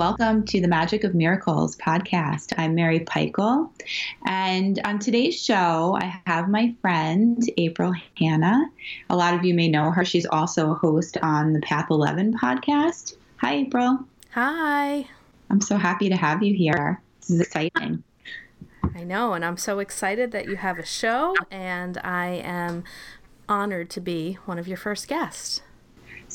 welcome to the Magic of Miracles podcast. I'm Mary Peichel, and on today's show, I have my friend April Hanna. A lot of you may know her. She's also a host on the Path 11 podcast. Hi, April. Hi. I'm so happy to have you here. This is exciting. I know, and I'm so excited that you have a show, and I am honored to be one of your first guests.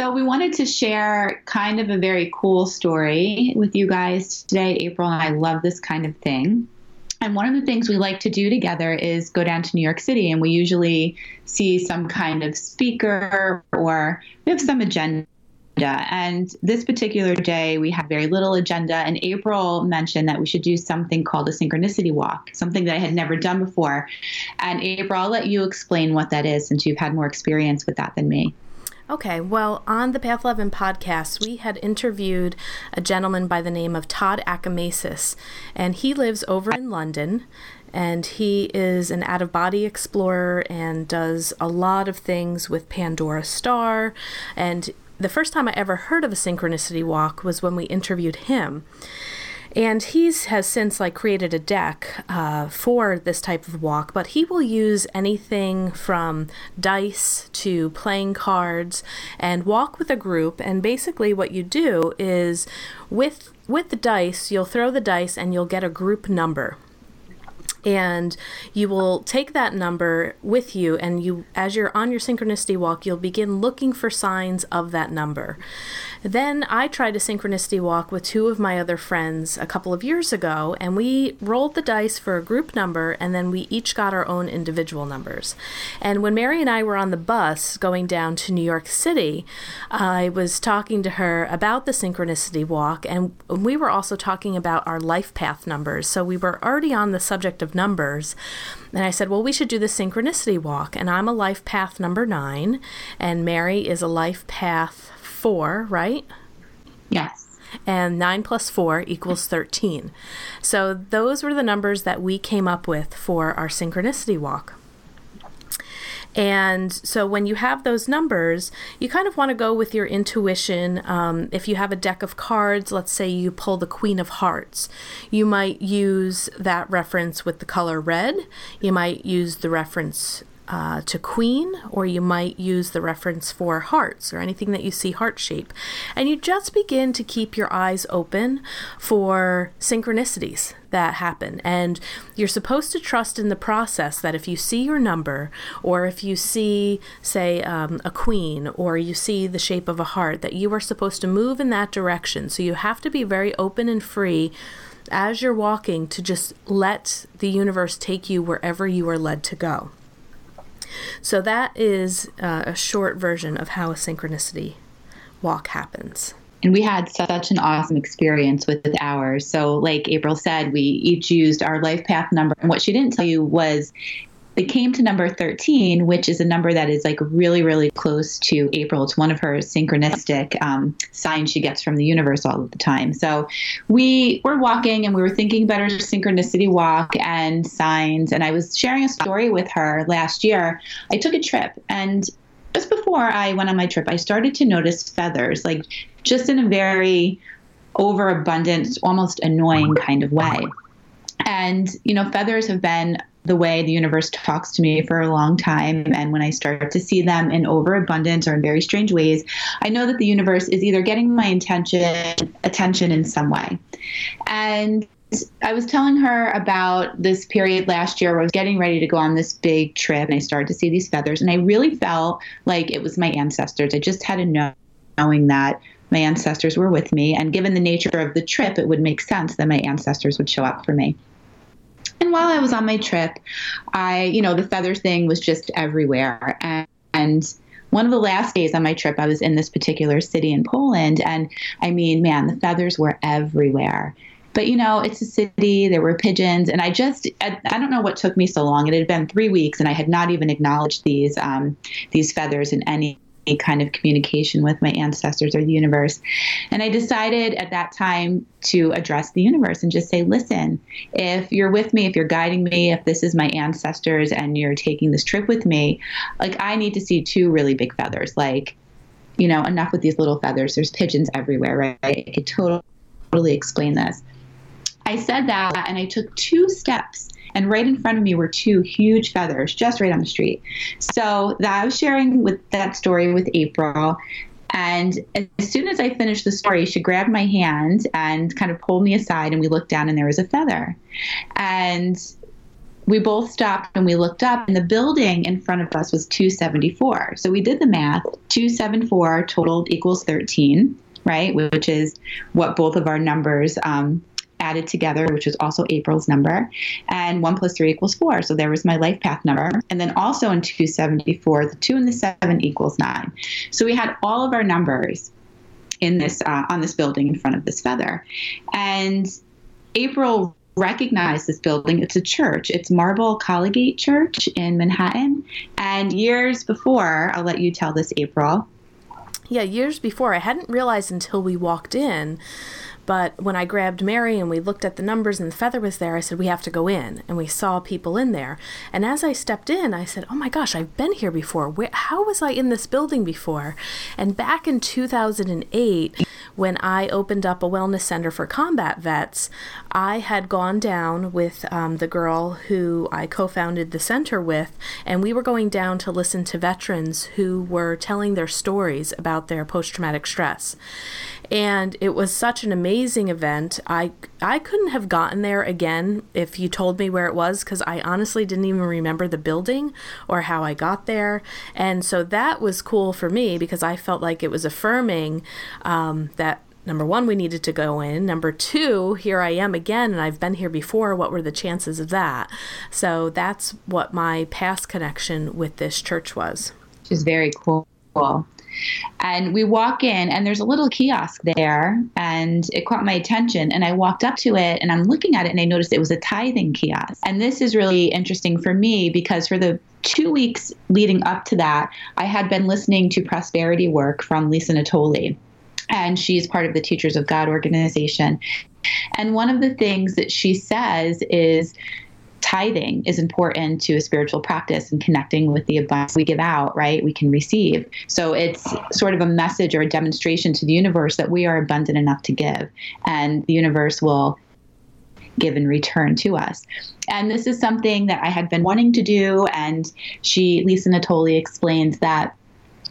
So, we wanted to share kind of a very cool story with you guys today. April and I love this kind of thing. And one of the things we like to do together is go down to New York City, and we usually see some kind of speaker or we have some agenda. And this particular day, we had very little agenda. And April mentioned that we should do something called a synchronicity walk, something that I had never done before. And April, I'll let you explain what that is since you've had more experience with that than me. Okay, well, on the Path 11 podcast, we had interviewed a gentleman by the name of Todd Acamesis, and he lives over in London. And he is an out of body explorer and does a lot of things with Pandora Star. And the first time I ever heard of a synchronicity walk was when we interviewed him. And he's has since like created a deck uh, for this type of walk, but he will use anything from dice to playing cards and walk with a group. And basically, what you do is with with the dice, you'll throw the dice and you'll get a group number and you will take that number with you and you as you're on your synchronicity walk you'll begin looking for signs of that number then I tried a synchronicity walk with two of my other friends a couple of years ago, and we rolled the dice for a group number, and then we each got our own individual numbers. And when Mary and I were on the bus going down to New York City, I was talking to her about the synchronicity walk, and we were also talking about our life path numbers. So we were already on the subject of numbers. And I said, Well, we should do the synchronicity walk. And I'm a life path number nine, and Mary is a life path four, right? Yes. And 9 plus 4 equals 13. So those were the numbers that we came up with for our synchronicity walk. And so when you have those numbers, you kind of want to go with your intuition. Um, if you have a deck of cards, let's say you pull the Queen of Hearts, you might use that reference with the color red. You might use the reference uh, to queen, or you might use the reference for hearts or anything that you see heart shape. And you just begin to keep your eyes open for synchronicities that happen. And you're supposed to trust in the process that if you see your number, or if you see, say, um, a queen, or you see the shape of a heart, that you are supposed to move in that direction. So you have to be very open and free as you're walking to just let the universe take you wherever you are led to go. So that is uh, a short version of how a synchronicity walk happens. And we had such an awesome experience with ours. So, like April said, we each used our life path number. And what she didn't tell you was it came to number 13, which is a number that is like really, really close to April. It's one of her synchronistic um, signs she gets from the universe all of the time. So we were walking and we were thinking about our synchronicity walk and signs. And I was sharing a story with her last year. I took a trip and just before I went on my trip, I started to notice feathers, like just in a very overabundant, almost annoying kind of way. And, you know, feathers have been the way the universe talks to me for a long time. And when I start to see them in overabundance or in very strange ways, I know that the universe is either getting my intention, attention in some way. And I was telling her about this period last year where I was getting ready to go on this big trip and I started to see these feathers and I really felt like it was my ancestors. I just had a know knowing that my ancestors were with me and given the nature of the trip it would make sense that my ancestors would show up for me. And while I was on my trip, I, you know, the feather thing was just everywhere. And, and one of the last days on my trip, I was in this particular city in Poland. And I mean, man, the feathers were everywhere. But you know, it's a city, there were pigeons, and I just, I, I, don't know what took me so long. It had been three weeks, and I had not even acknowledged these, um, these feathers in any kind of communication with my ancestors or the universe. And I decided at that time to address the universe and just say, listen, if you're with me, if you're guiding me, if this is my ancestors and you're taking this trip with me, like I need to see two really big feathers. Like, you know, enough with these little feathers. There's pigeons everywhere, right? I could totally totally explain this. I said that and I took two steps and right in front of me were two huge feathers just right on the street. So that I was sharing with that story with April. And as soon as I finished the story, she grabbed my hand and kind of pulled me aside, and we looked down, and there was a feather. And we both stopped and we looked up, and the building in front of us was 274. So we did the math 274 totaled equals 13, right? Which is what both of our numbers um, added together, which was also April's number, and one plus three equals four. So there was my life path number. And then also in 274, the two and the seven equals nine. So we had all of our numbers in this uh, on this building in front of this feather, and April recognized this building. It's a church. It's Marble Collegiate Church in Manhattan. And years before, I'll let you tell this, April. Yeah, years before, I hadn't realized until we walked in but when I grabbed Mary and we looked at the numbers and the feather was there, I said, We have to go in. And we saw people in there. And as I stepped in, I said, Oh my gosh, I've been here before. Where, how was I in this building before? And back in 2008, when I opened up a wellness center for combat vets, I had gone down with um, the girl who I co founded the center with, and we were going down to listen to veterans who were telling their stories about their post traumatic stress and it was such an amazing event. I I couldn't have gotten there again if you told me where it was because I honestly didn't even remember the building or how I got there, and so that was cool for me because I felt like it was affirming um, that number one, we needed to go in. Number two, here I am again, and I've been here before. What were the chances of that? So that's what my past connection with this church was. Which is very cool. And we walk in, and there's a little kiosk there, and it caught my attention. And I walked up to it, and I'm looking at it, and I noticed it was a tithing kiosk. And this is really interesting for me because for the two weeks leading up to that, I had been listening to prosperity work from Lisa Natoli. And she's part of the Teachers of God organization. And one of the things that she says is, tithing is important to a spiritual practice and connecting with the abundance we give out, right? We can receive. So it's sort of a message or a demonstration to the universe that we are abundant enough to give, and the universe will give in return to us. And this is something that I had been wanting to do. And she, Lisa Natoli, explains that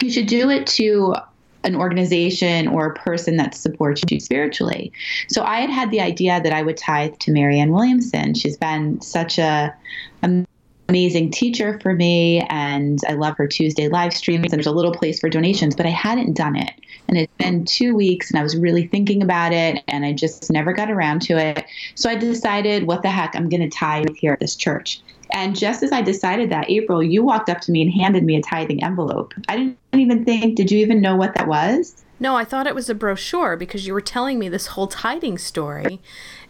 you should do it to an organization or a person that supports you spiritually. So I had had the idea that I would tithe to Marianne Williamson. She's been such a amazing teacher for me and I love her Tuesday live streams and there's a little place for donations, but I hadn't done it. And it's been two weeks and I was really thinking about it and I just never got around to it. So I decided, what the heck, I'm going to tithe here at this church. And just as I decided that, April, you walked up to me and handed me a tithing envelope. I didn't even think, did you even know what that was? No, I thought it was a brochure because you were telling me this whole tithing story.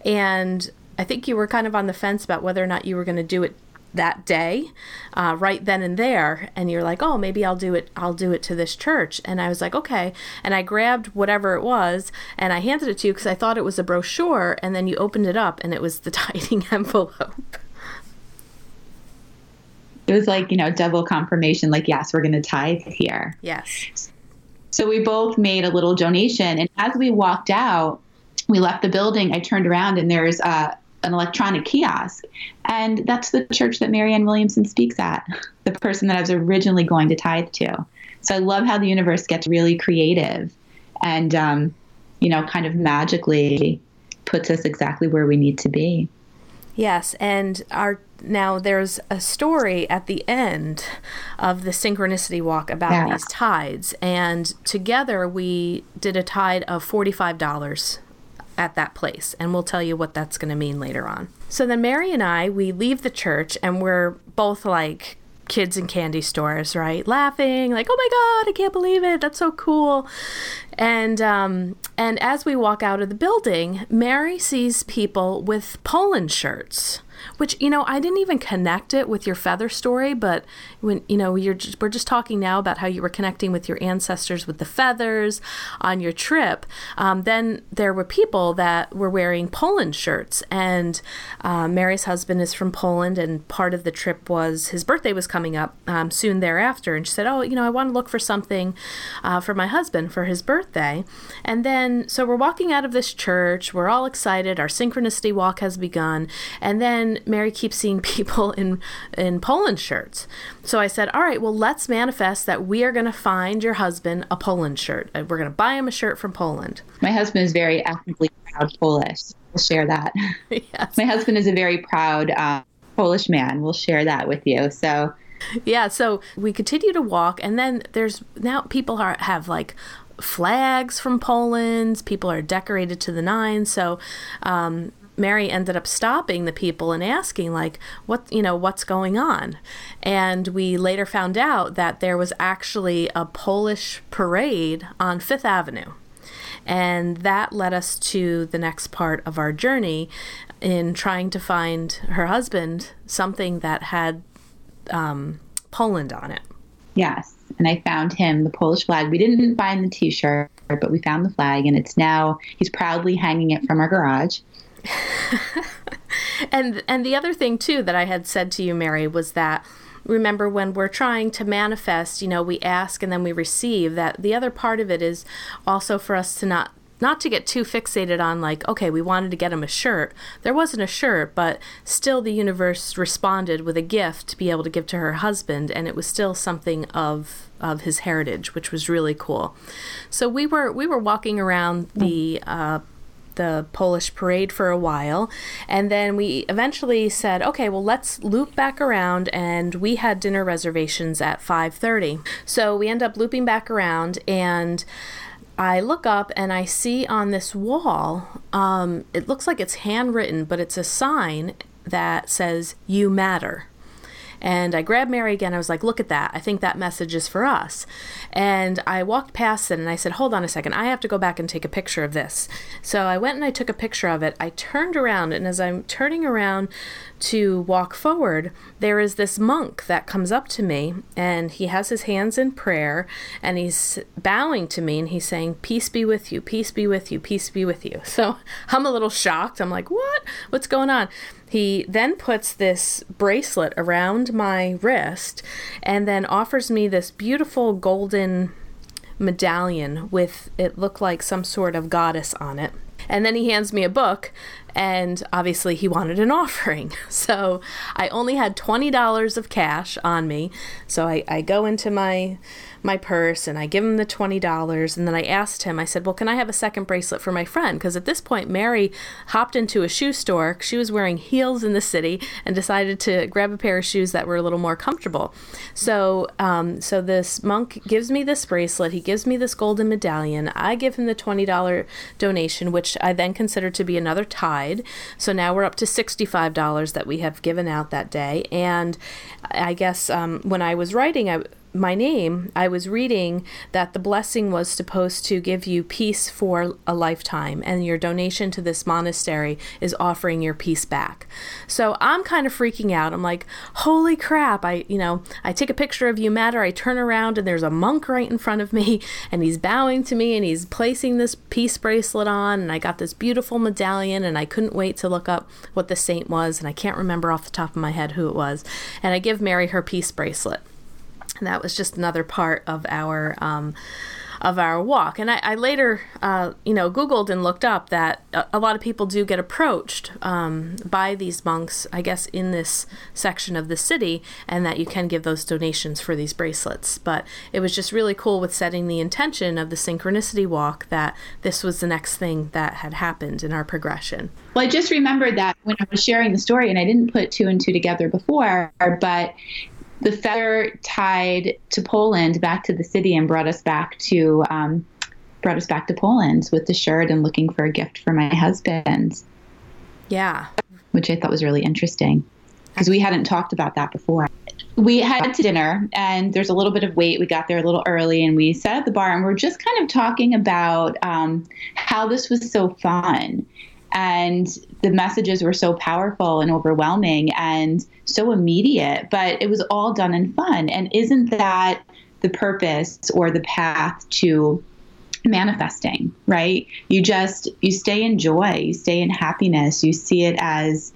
And I think you were kind of on the fence about whether or not you were going to do it that day uh, right then and there and you're like oh maybe i'll do it i'll do it to this church. And i was like okay. And i grabbed whatever it was and i handed it to you because i thought it was a brochure and then you opened it up and it was the tithing envelope. It was like you know double confirmation like yes we're going to tithe here. Yes. So we both made a little donation and as we walked out we left the building i turned around and there's uh, an electronic kiosk. And that's the church that marianne williamson speaks at the person that i was originally going to tithe to. So i love how the universe gets really creative and um, you know kind of magically puts us exactly where we need to be. Yes, and our now there's a story at the end of the synchronicity walk about yeah. these tides, and together we did a tide of forty-five dollars at that place, and we'll tell you what that's going to mean later on. So then Mary and I we leave the church, and we're both like kids in candy stores, right? Laughing, like, "Oh my god, I can't believe it! That's so cool!" And um, and as we walk out of the building, Mary sees people with Poland shirts which you know I didn't even connect it with your feather story, but when you know you're just, we're just talking now about how you were connecting with your ancestors with the feathers on your trip. Um, then there were people that were wearing Poland shirts, and uh, Mary's husband is from Poland, and part of the trip was his birthday was coming up um, soon thereafter, and she said, "Oh, you know, I want to look for something uh, for my husband for his birthday." birthday. And then, so we're walking out of this church. We're all excited. Our synchronicity walk has begun. And then Mary keeps seeing people in, in Poland shirts. So I said, All right, well, let's manifest that we are going to find your husband a Poland shirt. We're going to buy him a shirt from Poland. My husband is very ethnically proud Polish. We'll share that. yes. My husband is a very proud um, Polish man. We'll share that with you. So yeah, so we continue to walk, and then there's now people are, have like flags from Poland. People are decorated to the nines. So um, Mary ended up stopping the people and asking, like, what, you know, what's going on? And we later found out that there was actually a Polish parade on Fifth Avenue. And that led us to the next part of our journey in trying to find her husband something that had um, Poland on it. Yes. And I found him the Polish flag. We didn't find the t shirt, but we found the flag, and it's now, he's proudly hanging it from our garage. and and the other thing too that I had said to you Mary was that remember when we're trying to manifest you know we ask and then we receive that the other part of it is also for us to not not to get too fixated on like okay we wanted to get him a shirt. There wasn't a shirt but still the universe responded with a gift to be able to give to her husband and it was still something of of his heritage which was really cool. So we were we were walking around the uh, the Polish parade for a while. And then we eventually said, okay, well, let's loop back around. And we had dinner reservations at 5.30. So we end up looping back around and I look up and I see on this wall, um, it looks like it's handwritten, but it's a sign that says, You matter. And I grabbed Mary again. I was like, look at that. I think that message is for us. And I walked past it and I said, hold on a second. I have to go back and take a picture of this. So I went and I took a picture of it. I turned around, and as I'm turning around to walk forward, there is this monk that comes up to me and he has his hands in prayer and he's bowing to me and he's saying, Peace be with you, peace be with you, peace be with you. So I'm a little shocked. I'm like, What? What's going on? He then puts this bracelet around my wrist and then offers me this beautiful golden medallion with it looked like some sort of goddess on it. And then he hands me a book, and obviously he wanted an offering. So I only had $20 of cash on me. So I, I go into my my purse and I give him the $20. And then I asked him, I said, Well, can I have a second bracelet for my friend? Because at this point, Mary hopped into a shoe store. She was wearing heels in the city and decided to grab a pair of shoes that were a little more comfortable. So, um, so this monk gives me this bracelet. He gives me this golden medallion. I give him the $20 donation, which I then consider to be another tide. So now we're up to $65 that we have given out that day. And I guess um, when I was writing, I my name, I was reading that the blessing was supposed to give you peace for a lifetime, and your donation to this monastery is offering your peace back. So I'm kind of freaking out. I'm like, holy crap! I, you know, I take a picture of you matter. I turn around and there's a monk right in front of me, and he's bowing to me, and he's placing this peace bracelet on, and I got this beautiful medallion, and I couldn't wait to look up what the saint was, and I can't remember off the top of my head who it was, and I give Mary her peace bracelet. And that was just another part of our um, of our walk. And I, I later, uh, you know, Googled and looked up that a, a lot of people do get approached um, by these monks, I guess, in this section of the city, and that you can give those donations for these bracelets. But it was just really cool with setting the intention of the synchronicity walk that this was the next thing that had happened in our progression. Well, I just remembered that when I was sharing the story, and I didn't put two and two together before, but the feather tied to Poland back to the city and brought us back to um, brought us back to Poland with the shirt and looking for a gift for my husband. Yeah, which I thought was really interesting because we hadn't talked about that before. We had to dinner and there's a little bit of wait. We got there a little early and we sat at the bar and we're just kind of talking about um, how this was so fun and the messages were so powerful and overwhelming and so immediate but it was all done in fun. And isn't that the purpose or the path to manifesting right? You just you stay in joy you stay in happiness you see it as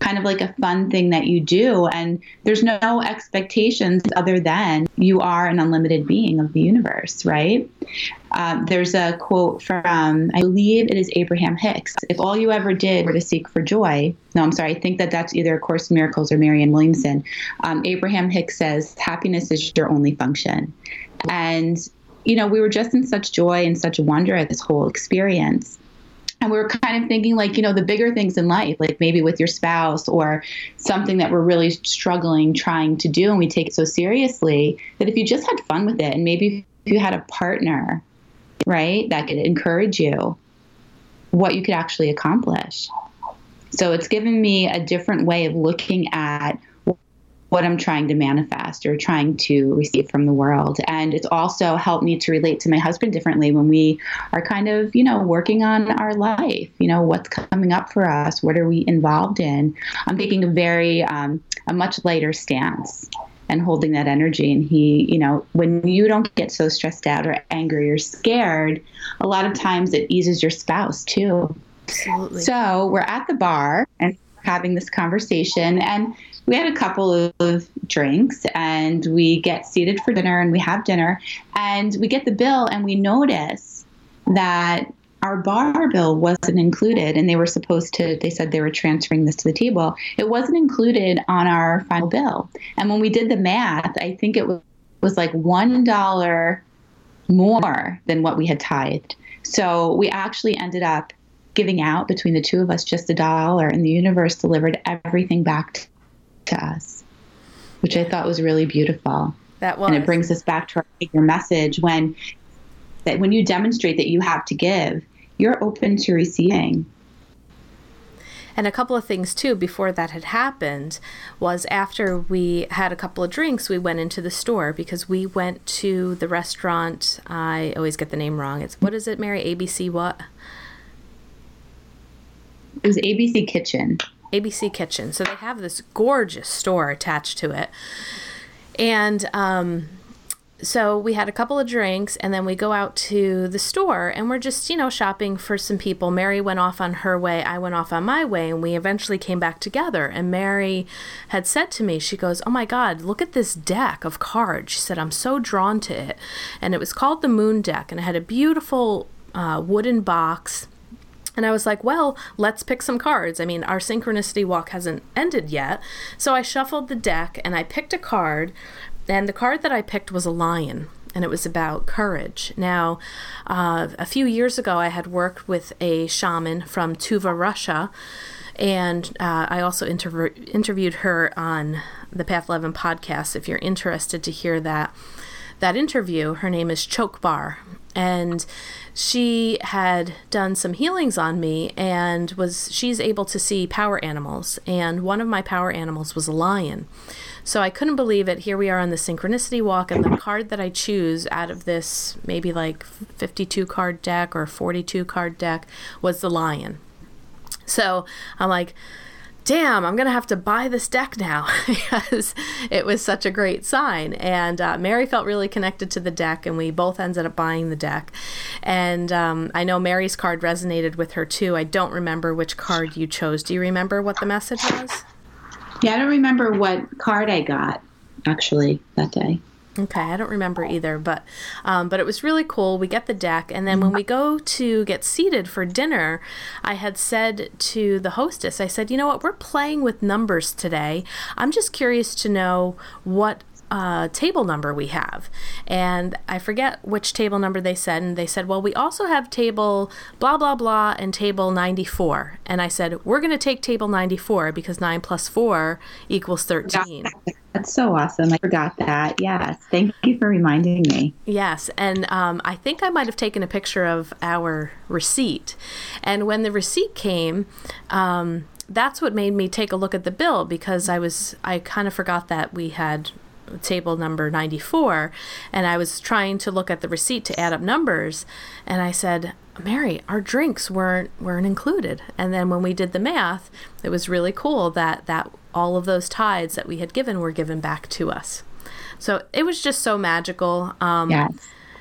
kind of like a fun thing that you do. And there's no expectations other than you are an unlimited being of the universe, right? Um, there's a quote from, I believe it is Abraham Hicks. If all you ever did were to seek for joy, no, I'm sorry, I think that that's either A Course Miracles or Marianne Williamson. Um, Abraham Hicks says, happiness is your only function. And, you know, we were just in such joy and such wonder at this whole experience and we were kind of thinking like you know the bigger things in life like maybe with your spouse or something that we're really struggling trying to do and we take it so seriously that if you just had fun with it and maybe if you had a partner right that could encourage you what you could actually accomplish. So it's given me a different way of looking at what I'm trying to manifest or trying to receive from the world. And it's also helped me to relate to my husband differently when we are kind of, you know, working on our life. You know, what's coming up for us? What are we involved in? I'm taking a very, um, a much lighter stance and holding that energy. And he, you know, when you don't get so stressed out or angry or scared, a lot of times it eases your spouse too. Absolutely. So we're at the bar and having this conversation and we had a couple of drinks and we get seated for dinner and we have dinner and we get the bill and we notice that our bar bill wasn't included and they were supposed to they said they were transferring this to the table. It wasn't included on our final bill. And when we did the math i think it was, like one dollar more than what we had tithed. So we actually ended up giving out between the two of us just a dollar and the universe delivered everything back to us, which I thought was really beautiful. That was. And it brings us back to our bigger message when that when you demonstrate that you have to give, you're open to receiving. And a couple of things too before that had happened was after we had a couple of drinks, we went into the store because we went to the restaurant. I always get the name wrong. It's what is it, Mary? ABC what? It was ABC Kitchen. ABC Kitchen. So they have this gorgeous store attached to it. And um, so we had a couple of drinks and then we go out to the store and we're just, you know, shopping for some people. Mary went off on her way, I went off on my way, and we eventually came back together. And Mary had said to me, she goes, Oh my God, look at this deck of cards. She said, I'm so drawn to it. And it was called the Moon Deck and it had a beautiful uh, wooden box and I was like, well, let's pick some cards. I mean, our synchronicity walk hasn't ended yet. So I shuffled the deck and I picked a card. And the card that I picked was a lion. And it was about courage. Now, uh, a few years ago, I had worked with a shaman from Tuva, Russia. And uh, I also interv- interviewed her on the Path 11 podcast if you're interested to hear that that interview. Her name is Chokbar, and she had done some healings on me and was she's able to see power animals. And one of my power animals was a lion. So i couldn't believe it. Here we are on the synchronicity walk and the card that i choose out of this maybe like 52 card deck or 42 card deck was the lion. So i'm like damn, I'm going to have to buy this deck now because it was such a great sign. And uh, Mary felt really connected to the deck, and we both ended up buying the deck. And um, I know Mary's card resonated with her too. I don't remember which card you chose. Do you remember what the message was? Yeah, I don't remember what card I got actually that day. Okay, I don't remember either, but um, but it was really cool. We get the deck, and then when we go to get seated for dinner, I had said to the hostess, I said, you know what, we're playing with numbers today. I'm just curious to know what uh, table number we have. And I forget which table number they said. And they said, well, we also have table blah, blah, blah, and table 94. And I said, we're going to take table 94 because 9 plus 4 equals 13. That's so awesome. I forgot that. Yes. Thank you for reminding me. Yes. And um, I think I might have taken a picture of our receipt. And when the receipt came, um, that's what made me take a look at the bill because I was I kind of forgot that we had table number 94 and I was trying to look at the receipt to add up numbers and I said, "Mary, our drinks weren't weren't included." And then when we did the math, it was really cool that that all of those tides that we had given were given back to us. So it was just so magical. Um, yes.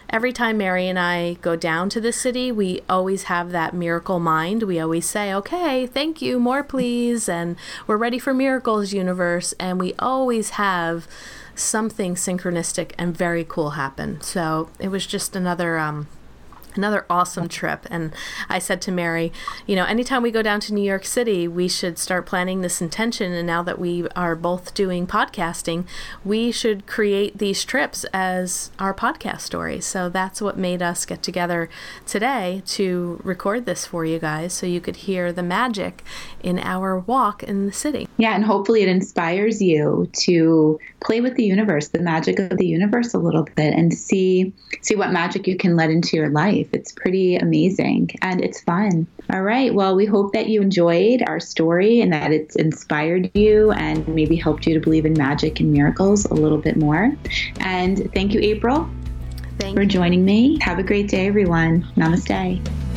every time Mary and I go down to the city, we always have that miracle mind. We always say, okay, thank you, more please. And we're ready for miracles, universe. And we always have something synchronistic and very cool happen. So it was just another um, another awesome trip. And I said to Mary, you know, anytime we go down to New York City, we should start planning this intention. And now that we are both doing podcasting, we should create these trips as our podcast stories. So that's what made us get together today to record this for you guys so you could hear the magic in our walk in the city. Yeah, and hopefully it inspires you to play with the universe, the magic of the universe a little bit and see see what magic you can let into your life life. It's pretty amazing and it's fun. All right. Well, we hope that you enjoyed our story and that it's inspired you and maybe helped you to believe in magic and miracles a little bit more. And thank you, April, thank for joining me. Have a great day, everyone. Namaste.